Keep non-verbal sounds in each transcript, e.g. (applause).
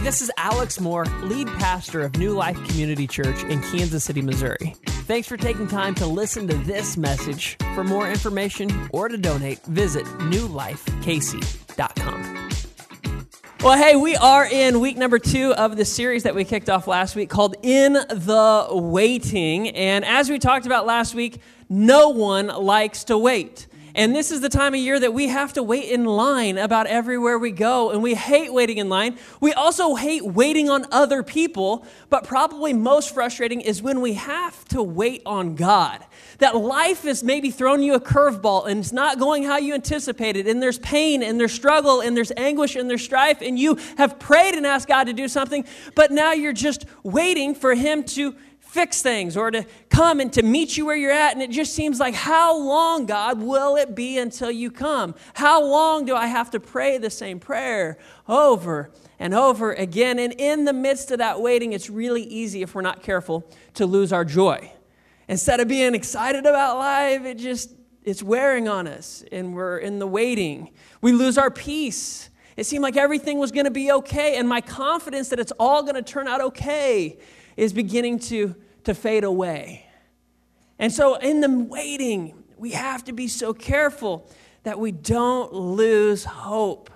This is Alex Moore, lead pastor of New Life Community Church in Kansas City, Missouri. Thanks for taking time to listen to this message. For more information or to donate, visit newlifekc.com. Well, hey, we are in week number two of the series that we kicked off last week called In the Waiting. And as we talked about last week, no one likes to wait. And this is the time of year that we have to wait in line about everywhere we go. And we hate waiting in line. We also hate waiting on other people. But probably most frustrating is when we have to wait on God. That life has maybe thrown you a curveball and it's not going how you anticipated. And there's pain and there's struggle and there's anguish and there's strife. And you have prayed and asked God to do something. But now you're just waiting for Him to fix things or to come and to meet you where you're at. And it just seems like, how long, God, will it be until you come? How long do I have to pray the same prayer over and over again? And in the midst of that waiting, it's really easy, if we're not careful, to lose our joy. Instead of being excited about life, it just it's wearing on us and we're in the waiting. We lose our peace. It seemed like everything was going to be okay, and my confidence that it's all going to turn out okay is beginning to to fade away. And so, in the waiting, we have to be so careful that we don't lose hope.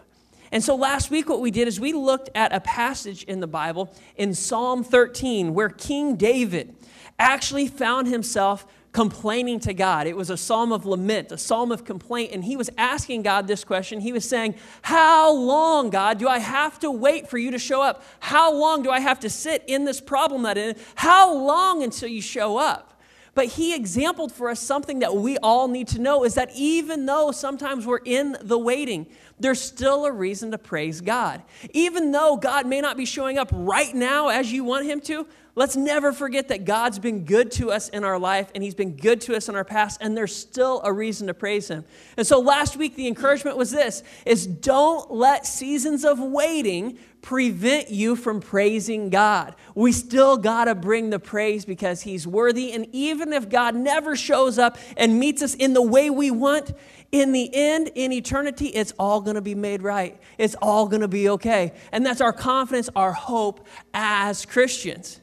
And so, last week, what we did is we looked at a passage in the Bible in Psalm 13 where King David actually found himself complaining to God. It was a psalm of lament, a psalm of complaint. And he was asking God this question. He was saying, How long, God, do I have to wait for you to show up? How long do I have to sit in this problem that in? How long until you show up? But he exampled for us something that we all need to know is that even though sometimes we're in the waiting, there's still a reason to praise God. Even though God may not be showing up right now as you want him to, let's never forget that God's been good to us in our life and He's been good to us in our past, and there's still a reason to praise Him. And so last week, the encouragement was this is don't let seasons of waiting prevent you from praising God. We still got to bring the praise because He's worthy. And even if God never shows up and meets us in the way we want, in the end, in eternity, it's all going to be made right. It's all going to be okay. And that's our confidence, our hope as Christians.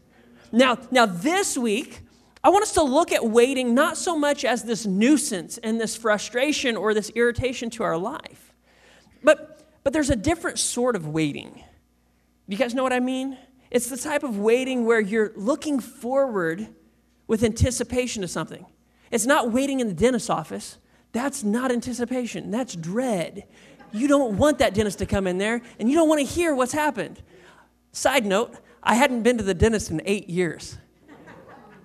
Now, now this week, I want us to look at waiting not so much as this nuisance and this frustration or this irritation to our life, but, but there's a different sort of waiting. You guys know what I mean? It's the type of waiting where you're looking forward with anticipation to something. It's not waiting in the dentist's office. That's not anticipation, that's dread. You don't want that dentist to come in there, and you don't want to hear what's happened. Side note, I hadn't been to the dentist in eight years.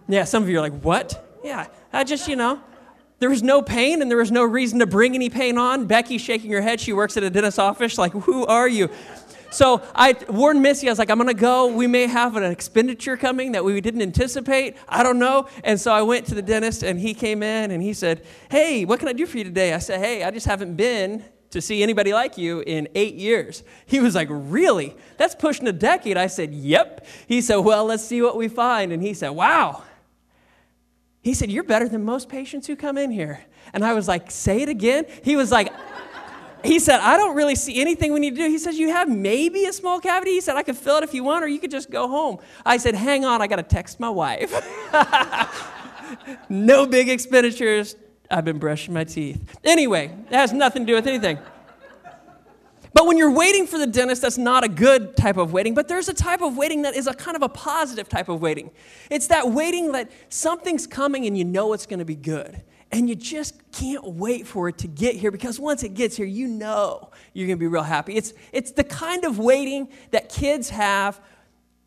Yeah, some of you are like, what? Yeah, I just, you know, there was no pain and there was no reason to bring any pain on. Becky shaking her head. She works at a dentist's office. Like, who are you? So I warned Missy, I was like, I'm gonna go. We may have an expenditure coming that we didn't anticipate. I don't know. And so I went to the dentist and he came in and he said, Hey, what can I do for you today? I said, Hey, I just haven't been to see anybody like you in eight years. He was like, Really? That's pushing a decade. I said, Yep. He said, Well, let's see what we find. And he said, Wow. He said, You're better than most patients who come in here. And I was like, Say it again. He was like, he said, I don't really see anything we need to do. He says, You have maybe a small cavity? He said, I could fill it if you want, or you could just go home. I said, Hang on, I got to text my wife. (laughs) no big expenditures, I've been brushing my teeth. Anyway, it has nothing to do with anything. But when you're waiting for the dentist, that's not a good type of waiting, but there's a type of waiting that is a kind of a positive type of waiting. It's that waiting that something's coming and you know it's going to be good. And you just can't wait for it to get here because once it gets here, you know you're going to be real happy. It's, it's the kind of waiting that kids have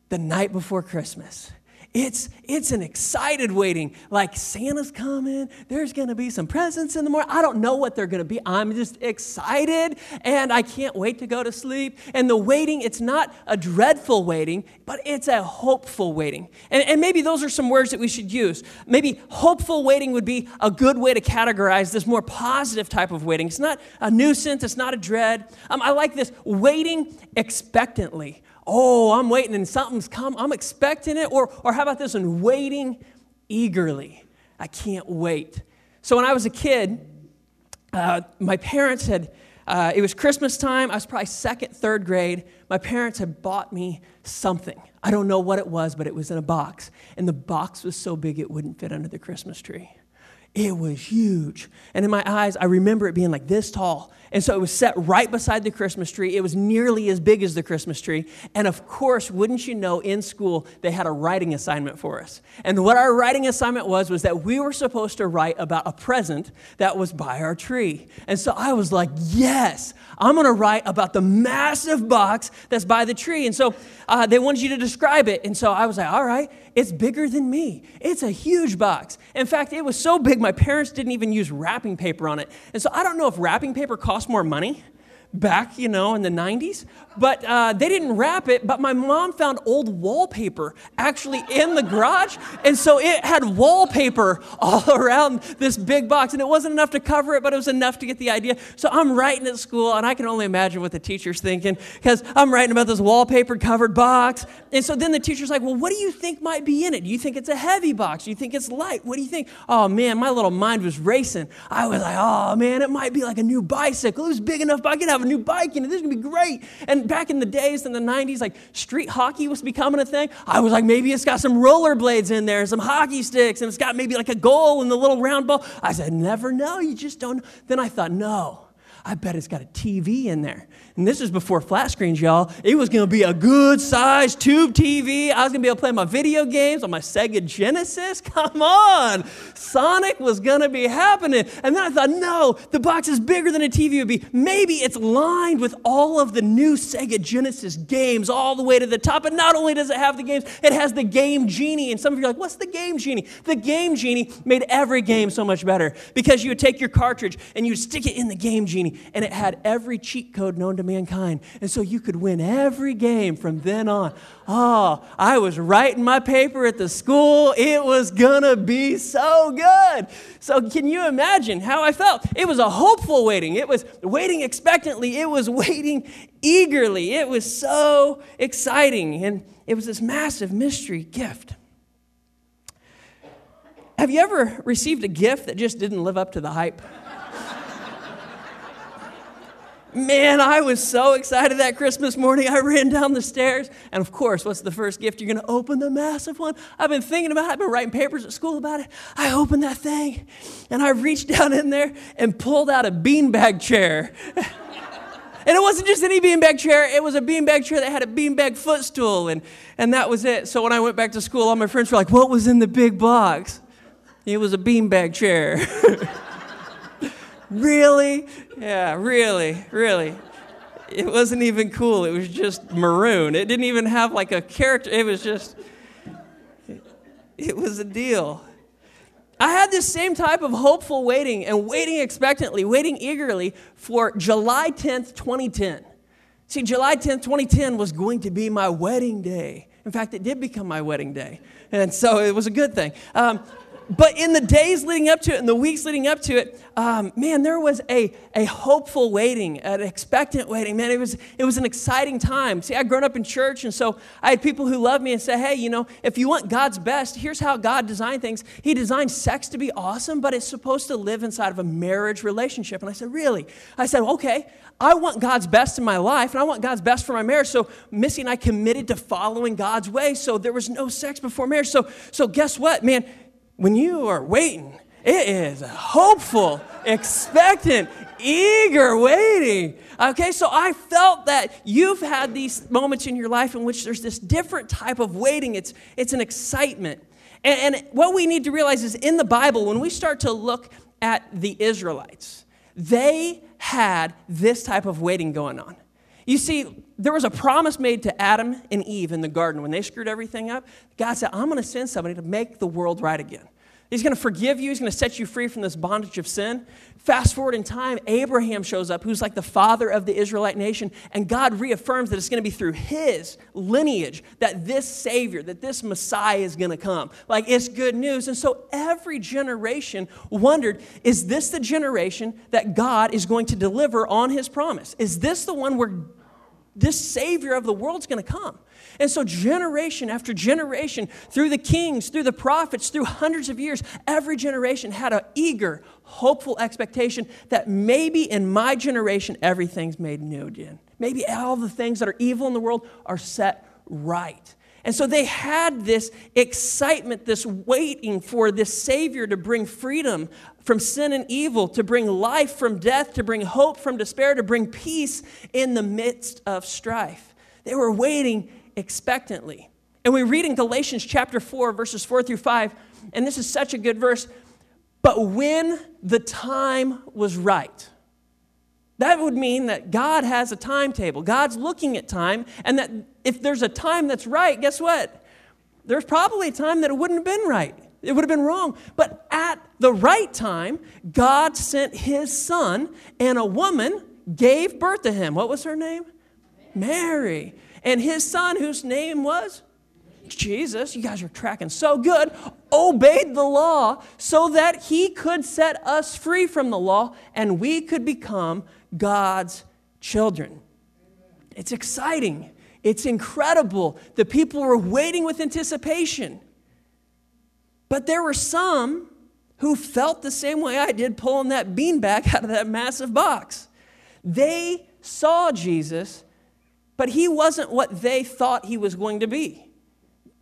the night before Christmas. It's, it's an excited waiting, like Santa's coming, there's gonna be some presents in the morning. I don't know what they're gonna be. I'm just excited and I can't wait to go to sleep. And the waiting, it's not a dreadful waiting, but it's a hopeful waiting. And, and maybe those are some words that we should use. Maybe hopeful waiting would be a good way to categorize this more positive type of waiting. It's not a nuisance, it's not a dread. Um, I like this waiting expectantly oh, I'm waiting and something's come. I'm expecting it. Or, or how about this one? Waiting eagerly. I can't wait. So when I was a kid, uh, my parents had uh, it was Christmas time. I was probably second, third grade. My parents had bought me something. I don't know what it was, but it was in a box. And the box was so big it wouldn't fit under the Christmas tree. It was huge. And in my eyes, I remember it being like this tall. And so it was set right beside the Christmas tree. It was nearly as big as the Christmas tree. And of course, wouldn't you know, in school, they had a writing assignment for us. And what our writing assignment was, was that we were supposed to write about a present that was by our tree. And so I was like, yes, I'm going to write about the massive box that's by the tree. And so uh, they wanted you to describe it. And so I was like, all right, it's bigger than me. It's a huge box. In fact, it was so big, my parents didn't even use wrapping paper on it. And so I don't know if wrapping paper costs more money back, you know, in the 90s. But uh, they didn't wrap it, but my mom found old wallpaper actually in the garage. And so it had wallpaper all (laughs) around this big box. And it wasn't enough to cover it, but it was enough to get the idea. So I'm writing at school, and I can only imagine what the teacher's thinking because I'm writing about this wallpaper covered box. And so then the teacher's like, Well, what do you think might be in it? Do you think it's a heavy box? Do you think it's light? What do you think? Oh, man, my little mind was racing. I was like, Oh, man, it might be like a new bicycle. It was big enough, but I could have a new bike and this is gonna be great. And back in the days in the 90s, like street hockey was becoming a thing. I was like, maybe it's got some rollerblades in there, some hockey sticks, and it's got maybe like a goal and the little round ball. I said, never know, you just don't know. Then I thought, no, I bet it's got a TV in there. And this is before flat screens, y'all. It was gonna be a good sized tube TV. I was gonna be able to play my video games on my Sega Genesis. (laughs) Come on. Sonic was gonna be happening. And then I thought, no, the box is bigger than a TV would be. Maybe it's lined with all of the new Sega Genesis games all the way to the top. And not only does it have the games, it has the Game Genie. And some of you are like, what's the Game Genie? The Game Genie made every game so much better because you would take your cartridge and you'd stick it in the Game Genie and it had every cheat code known to mankind. And so you could win every game from then on. Oh, I was writing my paper at the school. It was gonna be so good. So, can you imagine how I felt? It was a hopeful waiting. It was waiting expectantly. It was (laughs) waiting eagerly. It was so exciting. And it was this massive mystery gift. Have you ever received a gift that just didn't live up to the hype? Man, I was so excited that Christmas morning. I ran down the stairs. And of course, what's the first gift? You're going to open the massive one. I've been thinking about it. I've been writing papers at school about it. I opened that thing and I reached (laughs) down in there and pulled out a beanbag chair. (laughs) And it wasn't just any beanbag chair, it was a beanbag chair that had a beanbag footstool, and, and that was it. So when I went back to school, all my friends were like, What was in the big box? It was a beanbag chair. (laughs) really? Yeah, really, really. It wasn't even cool. It was just maroon. It didn't even have like a character. It was just, it was a deal. I had this same type of hopeful waiting and waiting expectantly, waiting eagerly for July 10th, 2010. See, July 10th, 2010 was going to be my wedding day. In fact, it did become my wedding day. And so it was a good thing. Um, but in the days leading up to it and the weeks leading up to it, um, man, there was a, a hopeful waiting, an expectant waiting. Man, it was, it was an exciting time. See, I'd grown up in church, and so I had people who loved me and said, hey, you know, if you want God's best, here's how God designed things. He designed sex to be awesome, but it's supposed to live inside of a marriage relationship. And I said, really? I said, okay, I want God's best in my life, and I want God's best for my marriage. So Missy and I committed to following God's way. So there was no sex before marriage. So, so guess what, man? When you are waiting, it is hopeful, expectant, eager waiting. Okay, so I felt that you've had these moments in your life in which there's this different type of waiting. It's, it's an excitement. And, and what we need to realize is in the Bible, when we start to look at the Israelites, they had this type of waiting going on. You see, there was a promise made to Adam and Eve in the garden when they screwed everything up. God said, I'm going to send somebody to make the world right again. He's going to forgive you. He's going to set you free from this bondage of sin. Fast forward in time, Abraham shows up, who's like the father of the Israelite nation, and God reaffirms that it's going to be through his lineage that this Savior, that this Messiah is going to come. Like, it's good news. And so every generation wondered is this the generation that God is going to deliver on his promise? Is this the one where This Savior of the world's going to come. And so, generation after generation, through the kings, through the prophets, through hundreds of years, every generation had an eager, hopeful expectation that maybe in my generation, everything's made new again. Maybe all the things that are evil in the world are set right. And so they had this excitement, this waiting for this Savior to bring freedom from sin and evil, to bring life from death, to bring hope from despair, to bring peace in the midst of strife. They were waiting expectantly. And we read in Galatians chapter 4, verses 4 through 5, and this is such a good verse. But when the time was right, that would mean that God has a timetable. God's looking at time, and that if there's a time that's right, guess what? There's probably a time that it wouldn't have been right. It would have been wrong. But at the right time, God sent his son, and a woman gave birth to him. What was her name? Mary. And his son, whose name was? Jesus, you guys are tracking so good, obeyed the law so that he could set us free from the law and we could become God's children. It's exciting. It's incredible. The people were waiting with anticipation. But there were some who felt the same way I did pulling that beanbag (laughs) out of that massive box. They saw Jesus, but he wasn't what they thought he was going to be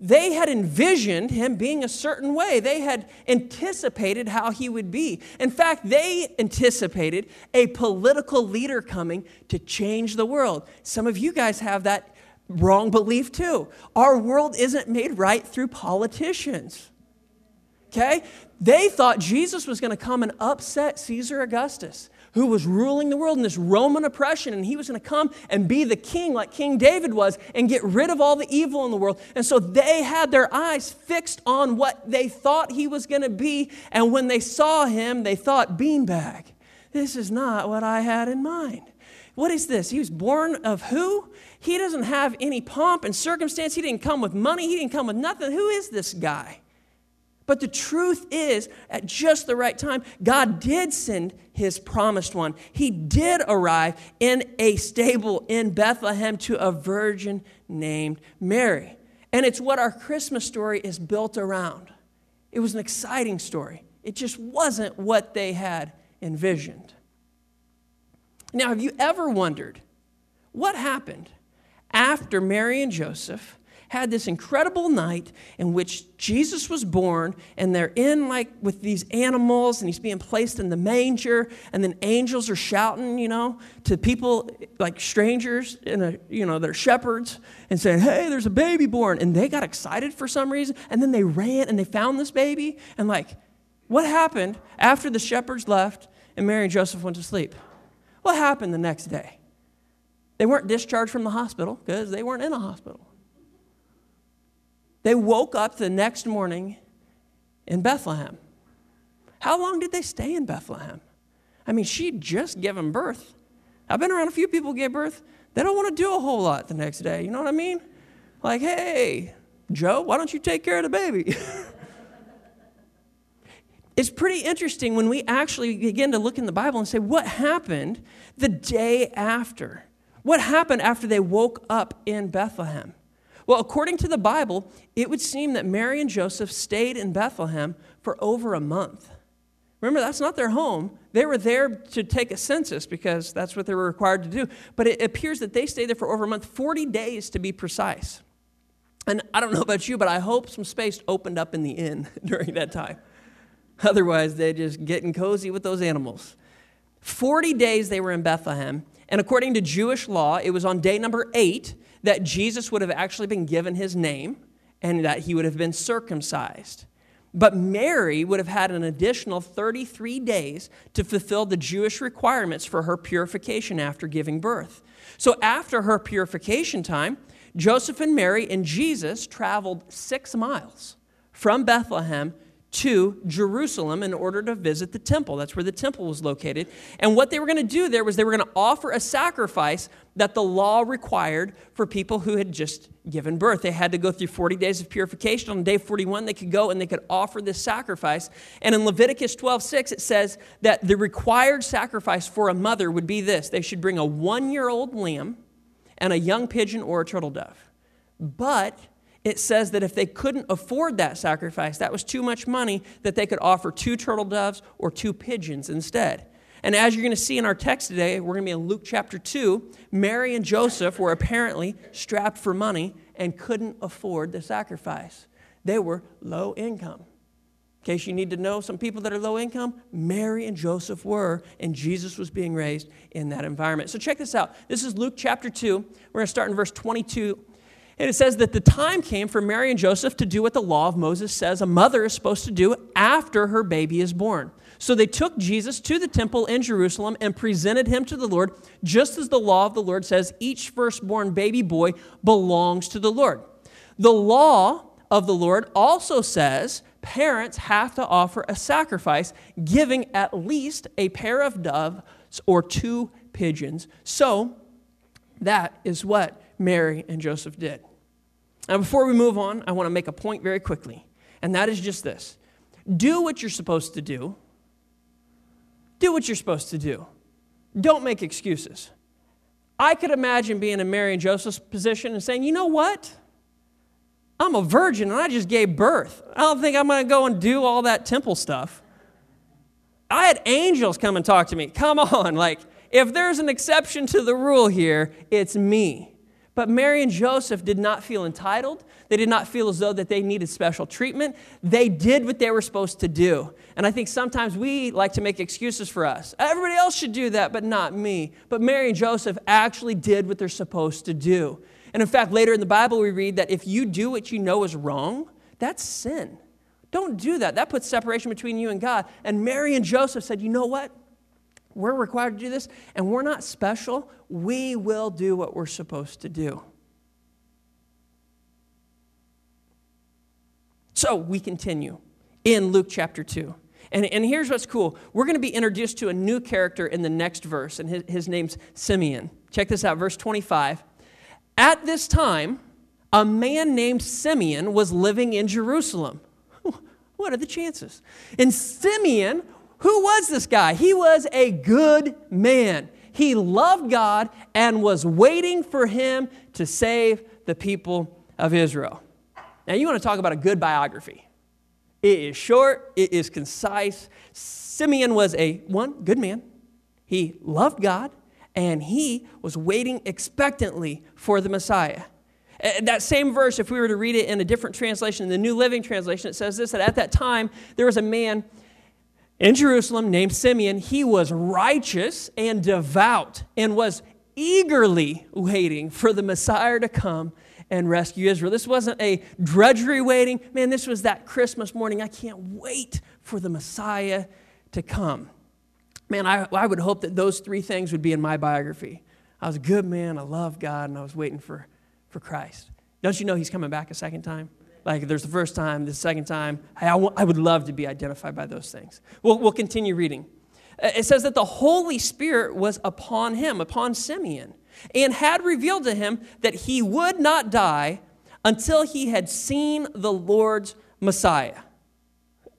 they had envisioned him being a certain way. They had anticipated how he would be. In fact, they anticipated a political leader coming to change the world. Some of you guys have that wrong belief too. Our world isn't made right through politicians. Okay? They thought Jesus was going to come and upset Caesar Augustus who was ruling the world in this Roman oppression, and he was going to come and be the king like King David was and get rid of all the evil in the world. And so they had their eyes fixed on what they thought he was going to be, and when they saw him, they thought, beanbag. This is not what I had in mind. What is this? He was born of who? He doesn't have any pomp and circumstance. He didn't come with money. He didn't come with nothing. Who is this guy? But the truth is, at just the right time, God did send his promised one. He did arrive in a stable in Bethlehem to a virgin named Mary. And it's what our Christmas story is built around. It was an exciting story, it just wasn't what they had envisioned. Now, have you ever wondered what happened after Mary and Joseph? Had this incredible night in which Jesus was born, and they're in like with these animals, and he's being placed in the manger, and then angels are shouting, you know, to people like strangers, in a, uh, you know, they're shepherds, and saying, "Hey, there's a baby born," and they got excited for some reason, and then they ran and they found this baby, and like, what happened after the shepherds left and Mary and Joseph went to sleep? What happened the next day? They weren't discharged from the hospital because they weren't in a hospital. They woke up the next morning in Bethlehem. How long did they stay in Bethlehem? I mean, she'd just given birth. I've been around a few people who gave birth. They don't want to do a whole lot the next day. You know what I mean? Like, hey, Joe, why don't you take care of the baby? (laughs) it's pretty interesting when we actually begin to look in the Bible and say, what happened the day after? What happened after they woke up in Bethlehem? Well, according to the Bible, it would seem that Mary and Joseph stayed in Bethlehem for over a month. Remember, that's not their home. They were there to take a census because that's what they were required to do. But it appears that they stayed there for over a month, 40 days to be precise. And I don't know about you, but I hope some space opened up in the inn (laughs) during that time. Otherwise, they're just getting cozy with those animals. 40 days they were in Bethlehem. And according to Jewish law, it was on day number eight that Jesus would have actually been given his name and that he would have been circumcised. But Mary would have had an additional 33 days to fulfill the Jewish requirements for her purification after giving birth. So, after her purification time, Joseph and Mary and Jesus traveled six miles from Bethlehem to Jerusalem in order to visit the temple. That's where the temple was located. And what they were going to do there was they were going to offer a sacrifice that the law required for people who had just given birth. They had to go through 40 days of purification. On day 41, they could go and they could offer this sacrifice. And in Leviticus 12 6, it says that the required sacrifice for a mother would be this they should bring a one year old lamb and a young pigeon or a turtle dove. But it says that if they couldn't afford that sacrifice, that was too much money, that they could offer two turtle doves or two pigeons instead. And as you're going to see in our text today, we're going to be in Luke chapter 2. Mary and Joseph were apparently strapped for money and couldn't afford the sacrifice. They were low income. In case you need to know some people that are low income, Mary and Joseph were, and Jesus was being raised in that environment. So check this out. This is Luke chapter 2. We're going to start in verse 22 and it says that the time came for Mary and Joseph to do what the law of Moses says a mother is supposed to do after her baby is born. So they took Jesus to the temple in Jerusalem and presented him to the Lord, just as the law of the Lord says each firstborn baby boy belongs to the Lord. The law of the Lord also says parents have to offer a sacrifice, giving at least a pair of doves or two pigeons. So that is what Mary and Joseph did. Now, before we move on, I want to make a point very quickly, and that is just this do what you're supposed to do. Do what you're supposed to do. Don't make excuses. I could imagine being in Mary and Joseph's position and saying, you know what? I'm a virgin and I just gave birth. I don't think I'm going to go and do all that temple stuff. I had angels come and talk to me. Come on, (laughs) like, if there's an exception to the rule here, it's me. But Mary and Joseph did not feel entitled. They did not feel as though that they needed special treatment. They did what they were supposed to do. And I think sometimes we like to make excuses for us. Everybody else should do that, but not me. But Mary and Joseph actually did what they're supposed to do. And in fact, later in the Bible, we read that if you do what you know is wrong, that's sin. Don't do that. That puts separation between you and God. And Mary and Joseph said, you know what? We're required to do this, and we're not special. We will do what we're supposed to do. So we continue in Luke chapter 2. And, and here's what's cool we're going to be introduced to a new character in the next verse, and his, his name's Simeon. Check this out, verse 25. At this time, a man named Simeon was living in Jerusalem. (laughs) What are the chances? And Simeon who was this guy? He was a good man. He loved God and was waiting for him to save the people of Israel. Now, you want to talk about a good biography. It is short, it is concise. Simeon was a one good man. He loved God and he was waiting expectantly for the Messiah. That same verse, if we were to read it in a different translation, in the New Living Translation, it says this that at that time there was a man in Jerusalem named Simeon. He was righteous and devout and was eagerly waiting for the Messiah to come and rescue Israel. This wasn't a drudgery waiting. Man, this was that Christmas morning. I can't wait for the Messiah to come. Man, I, I would hope that those three things would be in my biography. I was a good man, I loved God, and I was waiting for, for Christ. Don't you know he's coming back a second time? Like there's the first time, the second time. I, I, w- I would love to be identified by those things. We'll, we'll continue reading. Uh, it says that the Holy Spirit was upon him, upon Simeon, and had revealed to him that he would not die until he had seen the Lord's Messiah.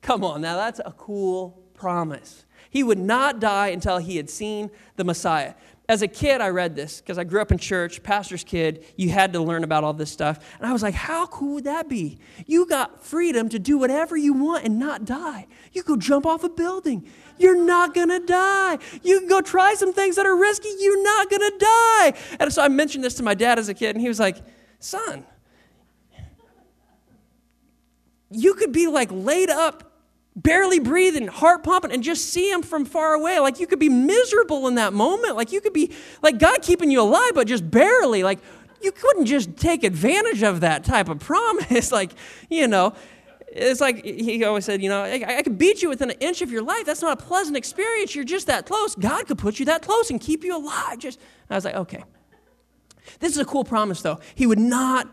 Come on, now that's a cool promise. He would not die until he had seen the Messiah as a kid, I read this because I grew up in church, pastor's kid. You had to learn about all this stuff. And I was like, how cool would that be? You got freedom to do whatever you want and not die. You go jump off a building. You're not going to die. You can go try some things that are risky. You're not going to die. And so I mentioned this to my dad as a kid, and he was like, son, you could be like laid up barely breathing, heart pumping, and just see him from far away. Like you could be miserable in that moment. Like you could be like God keeping you alive, but just barely. Like you couldn't just take advantage of that type of (laughs) promise. like, you know, it's like he always said, you know, I, I could beat you within an inch of your life. That's not a pleasant experience. You're just that close. God could put you that close and keep you alive. Just I was like, okay. This is a cool promise, though. He would not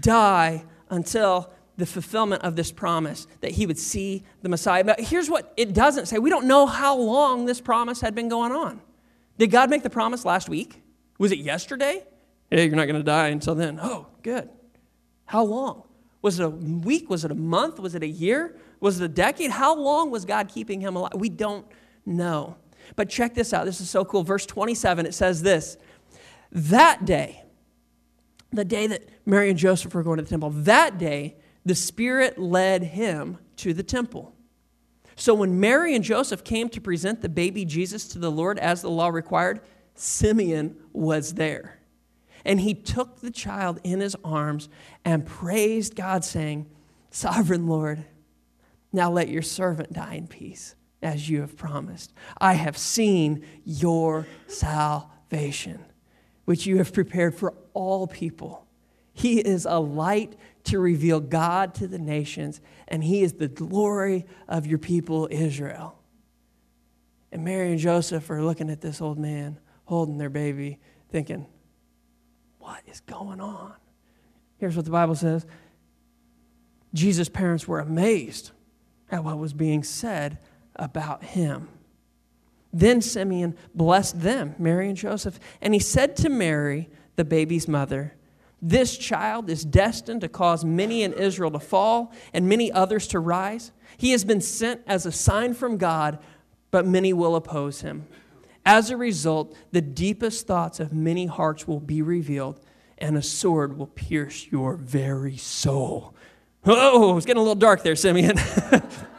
die until the fulfillment of this promise that he would see the Messiah. But here's what it doesn't say we don't know how long this promise had been going on. Did God make the promise last week? Was it yesterday? Hey, you're not going to die until then. Oh, good. How long? Was it a week? Was it a month? Was it a year? Was it a decade? How long was God keeping him alive? We don't know. But check this out. This is so cool. Verse 27, it says this That day, the day that Mary and Joseph were going to the temple, that day, the Spirit led him to the temple. So when Mary and Joseph came to present the baby Jesus to the Lord as the law required, Simeon was there. And he took the child in his arms and praised God, saying, Sovereign Lord, now let your servant die in peace, as you have promised. I have seen your salvation, which you have prepared for all people. He is a light to reveal God to the nations, and He is the glory of your people, Israel. And Mary and Joseph are looking at this old man holding their baby, thinking, What is going on? Here's what the Bible says Jesus' parents were amazed at what was being said about him. Then Simeon blessed them, Mary and Joseph, and he said to Mary, the baby's mother, This child is destined to cause many in Israel to fall and many others to rise. He has been sent as a sign from God, but many will oppose him. As a result, the deepest thoughts of many hearts will be revealed, and a sword will pierce your very soul. Oh, it's getting a little dark there, Simeon. (laughs)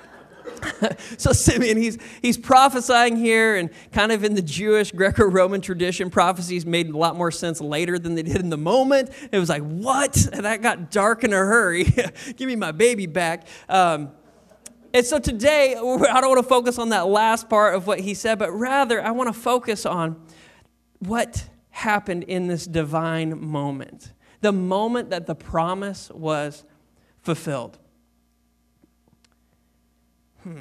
(laughs) so Simeon, he's, he's prophesying here, and kind of in the Jewish Greco-Roman tradition, prophecies made a lot more sense later than they did in the moment. It was like, what? And that got dark in a hurry. (laughs) Give me my baby back. Um, and so today, I don't want to focus on that last part of what he said, but rather I want to focus on what happened in this divine moment. The moment that the promise was fulfilled. Hmm.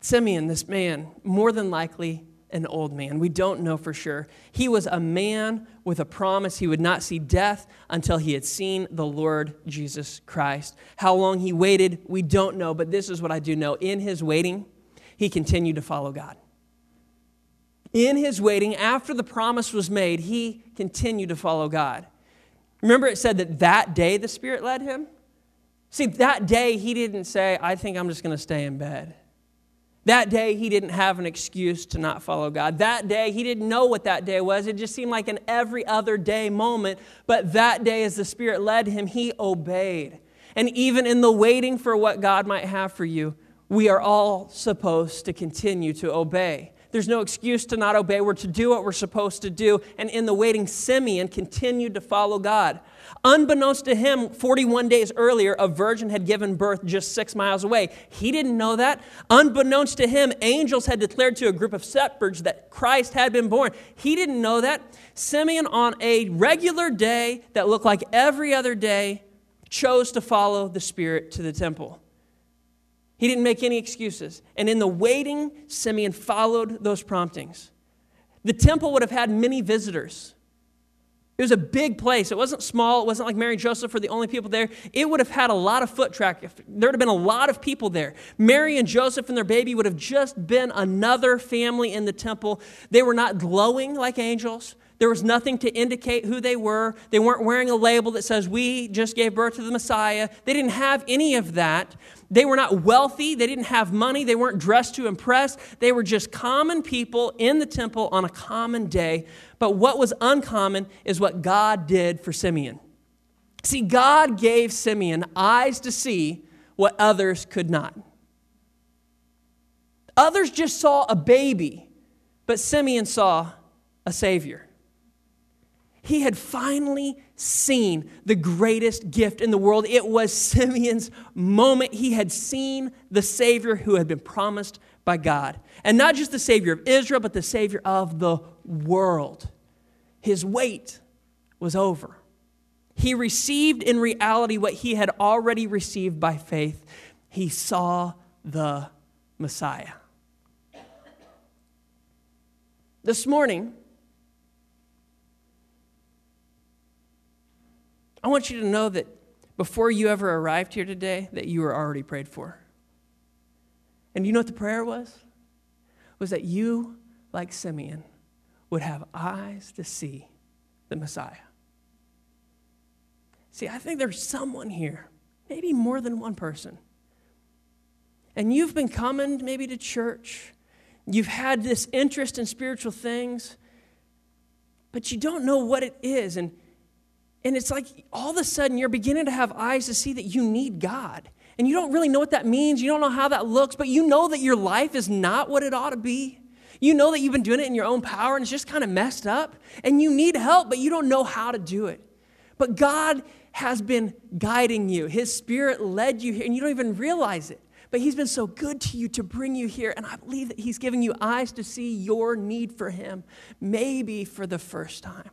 Simeon, this man, more than likely an old man. We don't know for sure. He was a man with a promise he would not see death until he had seen the Lord Jesus Christ. How long he waited, we don't know, but this is what I do know. In his waiting, he continued to follow God. In his waiting, after the promise was made, he continued to follow God. Remember, it said that that day the Spirit led him? See, that day he didn't say, I think I'm just going to stay in bed. That day, he didn't have an excuse to not follow God. That day, he didn't know what that day was. It just seemed like an every other day moment. But that day, as the Spirit led him, he obeyed. And even in the waiting for what God might have for you, we are all supposed to continue to obey. There's no excuse to not obey. We're to do what we're supposed to do. And in the waiting, Simeon continued to follow God. Unbeknownst to him, 41 days earlier, a virgin had given birth just six miles away. He didn't know that. Unbeknownst to him, angels had declared to a group of shepherds that Christ had been born. He didn't know that. Simeon, on a regular day that looked like every other day, chose to follow the Spirit to the temple. He didn't make any excuses. And in the waiting, Simeon followed those promptings. The temple would have had many visitors. It was a big place. It wasn't small. It wasn't like Mary and Joseph were the only people there. It would have had a lot of foot traffic. There would have been a lot of people there. Mary and Joseph and their baby would have just been another family in the temple. They were not glowing like angels. There was nothing to indicate who they were. They weren't wearing a label that says, We just gave birth to the Messiah. They didn't have any of that. They were not wealthy. They didn't have money. They weren't dressed to impress. They were just common people in the temple on a common day. But what was uncommon is what God did for Simeon. See, God gave Simeon eyes to see what others could not. Others just saw a baby, but Simeon saw a Savior he had finally seen the greatest gift in the world. It was Simeon's moment. He had seen the Savior who had been promised by God. And not just the Savior of Israel, but the Savior of the world. His wait was over. He received in reality what he had already received by faith. He saw the Messiah. This morning, I want you to know that before you ever arrived here today, that you were already prayed for. And you know what the prayer was? Was that you, like Simeon, would have eyes to see the Messiah. See, I think there's someone here, maybe more than one person. And you've been coming maybe to church. You've had this interest in spiritual things, but you don't know what it is. And And it's like all of a sudden you're beginning to have eyes to see that you need God. And you don't really know what that means. You don't know how that looks, but you know that your life is not what it ought to be. You know that you've been doing it in your own power and it's just kind of messed up. And you need help, but you don't know how to do it. But God has been guiding you. His Spirit led you here, and you don't even realize it. But He's been so good to you to bring you here. And I believe that He's giving you eyes to see your need for Him, maybe for the first time.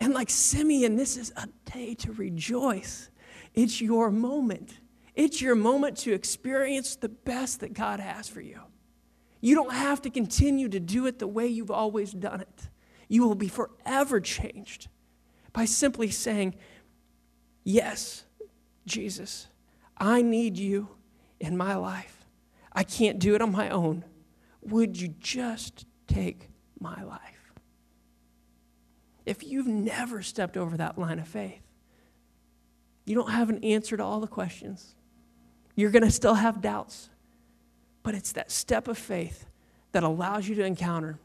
And like Simeon, this is a day to rejoice. It's your moment. It's your moment to experience the best that God has for you. You don't have to continue to do it the way you've always done it. You will be forever changed by simply saying, Yes, Jesus, I need you in my life. I can't do it on my own. Would you just take my life? If you've never stepped over that line of faith, you don't have an answer to all the questions. You're going to still have doubts. But it's that step of faith that allows you to encounter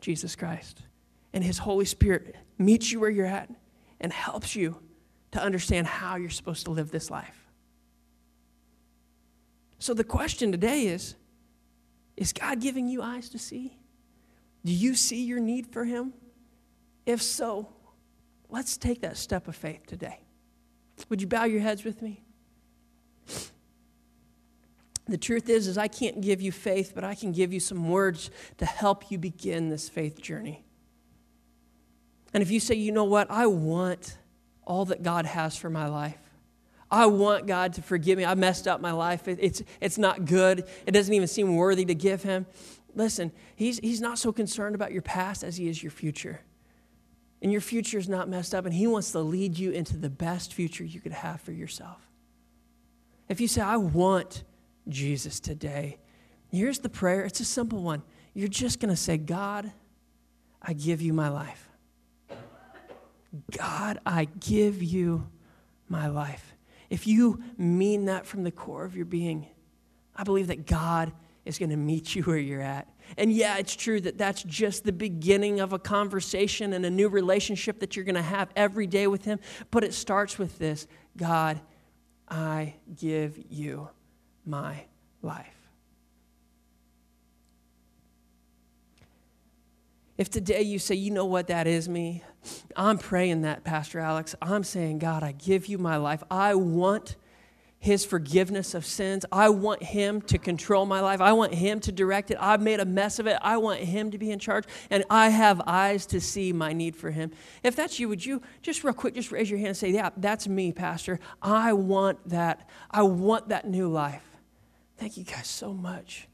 Jesus Christ. And His Holy Spirit meets you where you're at and helps you to understand how you're supposed to live this life. So the question today is Is God giving you eyes to see? Do you see your need for Him? If so, let's take that step of faith today. Would you bow your heads with me? The truth is is I can't give you faith, but I can give you some words to help you begin this faith journey. And if you say, "You know what? I want all that God has for my life. I want God to forgive me. I messed up my life. it's, it's not good. It doesn't even seem worthy to give Him. Listen, he's, he's not so concerned about your past as He is your future. And your future is not messed up, and He wants to lead you into the best future you could have for yourself. If you say, I want Jesus today. Here's the prayer it's a simple one. You're just going to say, God, I give you my life. God, I give you my life. If you mean that from the core of your being, I believe that God is going to meet you where you're at. And yeah, it's true that that's just the beginning of a conversation and a new relationship that you're going to have every day with Him. But it starts with this God, I give you my life. If today you say, you know what, that is me, I'm praying that, Pastor Alex. I'm saying, God, I give you my life. I want his forgiveness of sins. I want him to control my life. I want him to direct it. I've made a mess of it. I want him to be in charge. And I have eyes to see my need for him. If that's you, would you just real quick just raise your hand and say, Yeah, that's me, Pastor. I want that. I want that new life. Thank you guys so much.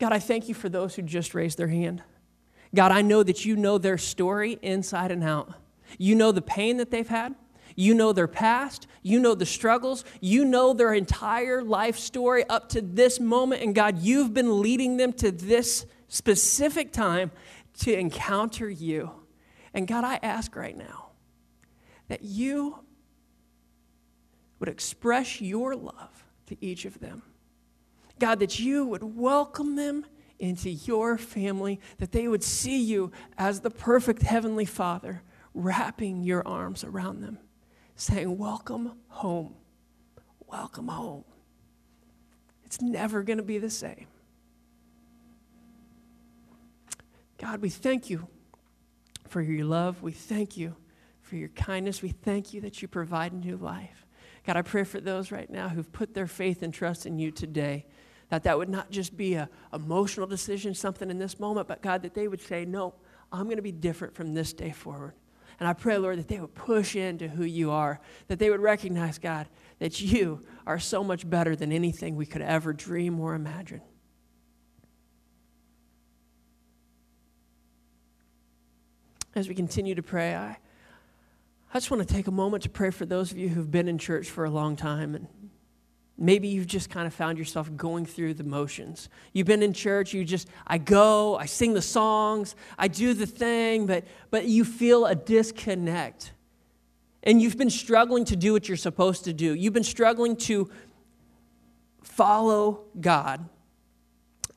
God, I thank you for those who just raised their hand. God, I know that you know their story inside and out. You know the pain that they've had. You know their past. You know the struggles. You know their entire life story up to this moment. And God, you've been leading them to this specific time to encounter you. And God, I ask right now that you would express your love to each of them. God, that you would welcome them into your family, that they would see you as the perfect Heavenly Father, wrapping your arms around them saying, Welcome home. Welcome home. It's never going to be the same. God, we thank you for your love. We thank you for your kindness. We thank you that you provide new life. God, I pray for those right now who've put their faith and trust in you today, that that would not just be a emotional decision, something in this moment, but God, that they would say, no, I'm going to be different from this day forward. And I pray, Lord, that they would push into who you are, that they would recognize, God, that you are so much better than anything we could ever dream or imagine. As we continue to pray, I, I just want to take a moment to pray for those of you who've been in church for a long time and Maybe you've just kind of found yourself going through the motions. You've been in church, you just, I go, I sing the songs, I do the thing, but, but you feel a disconnect. And you've been struggling to do what you're supposed to do. You've been struggling to follow God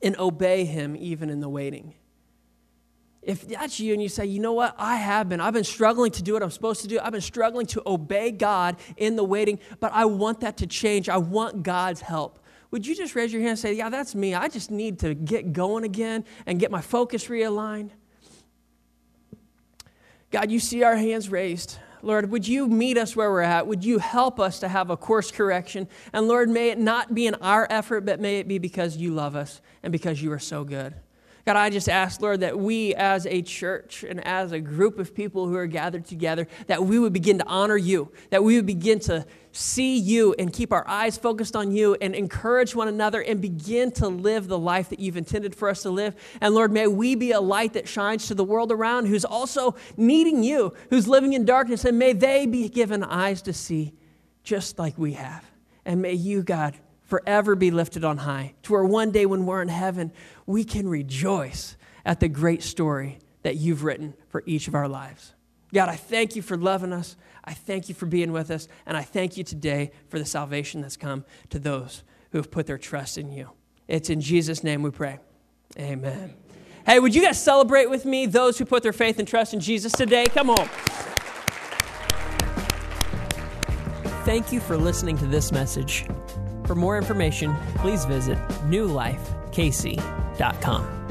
and obey Him even in the waiting. If that's you and you say, you know what, I have been, I've been struggling to do what I'm supposed to do, I've been struggling to obey God in the waiting, but I want that to change. I want God's help. Would you just raise your hand and say, yeah, that's me. I just need to get going again and get my focus realigned? God, you see our hands raised. Lord, would you meet us where we're at? Would you help us to have a course correction? And Lord, may it not be in our effort, but may it be because you love us and because you are so good. God, I just ask, Lord, that we as a church and as a group of people who are gathered together, that we would begin to honor you, that we would begin to see you and keep our eyes focused on you and encourage one another and begin to live the life that you've intended for us to live. And Lord, may we be a light that shines to the world around who's also needing you, who's living in darkness, and may they be given eyes to see just like we have. And may you, God, forever be lifted on high, to where one day when we're in heaven, we can rejoice at the great story that you've written for each of our lives. God, I thank you for loving us. I thank you for being with us. And I thank you today for the salvation that's come to those who have put their trust in you. It's in Jesus' name we pray. Amen. Hey, would you guys celebrate with me those who put their faith and trust in Jesus today? Come on. Thank you for listening to this message. For more information, please visit newlifekc.com.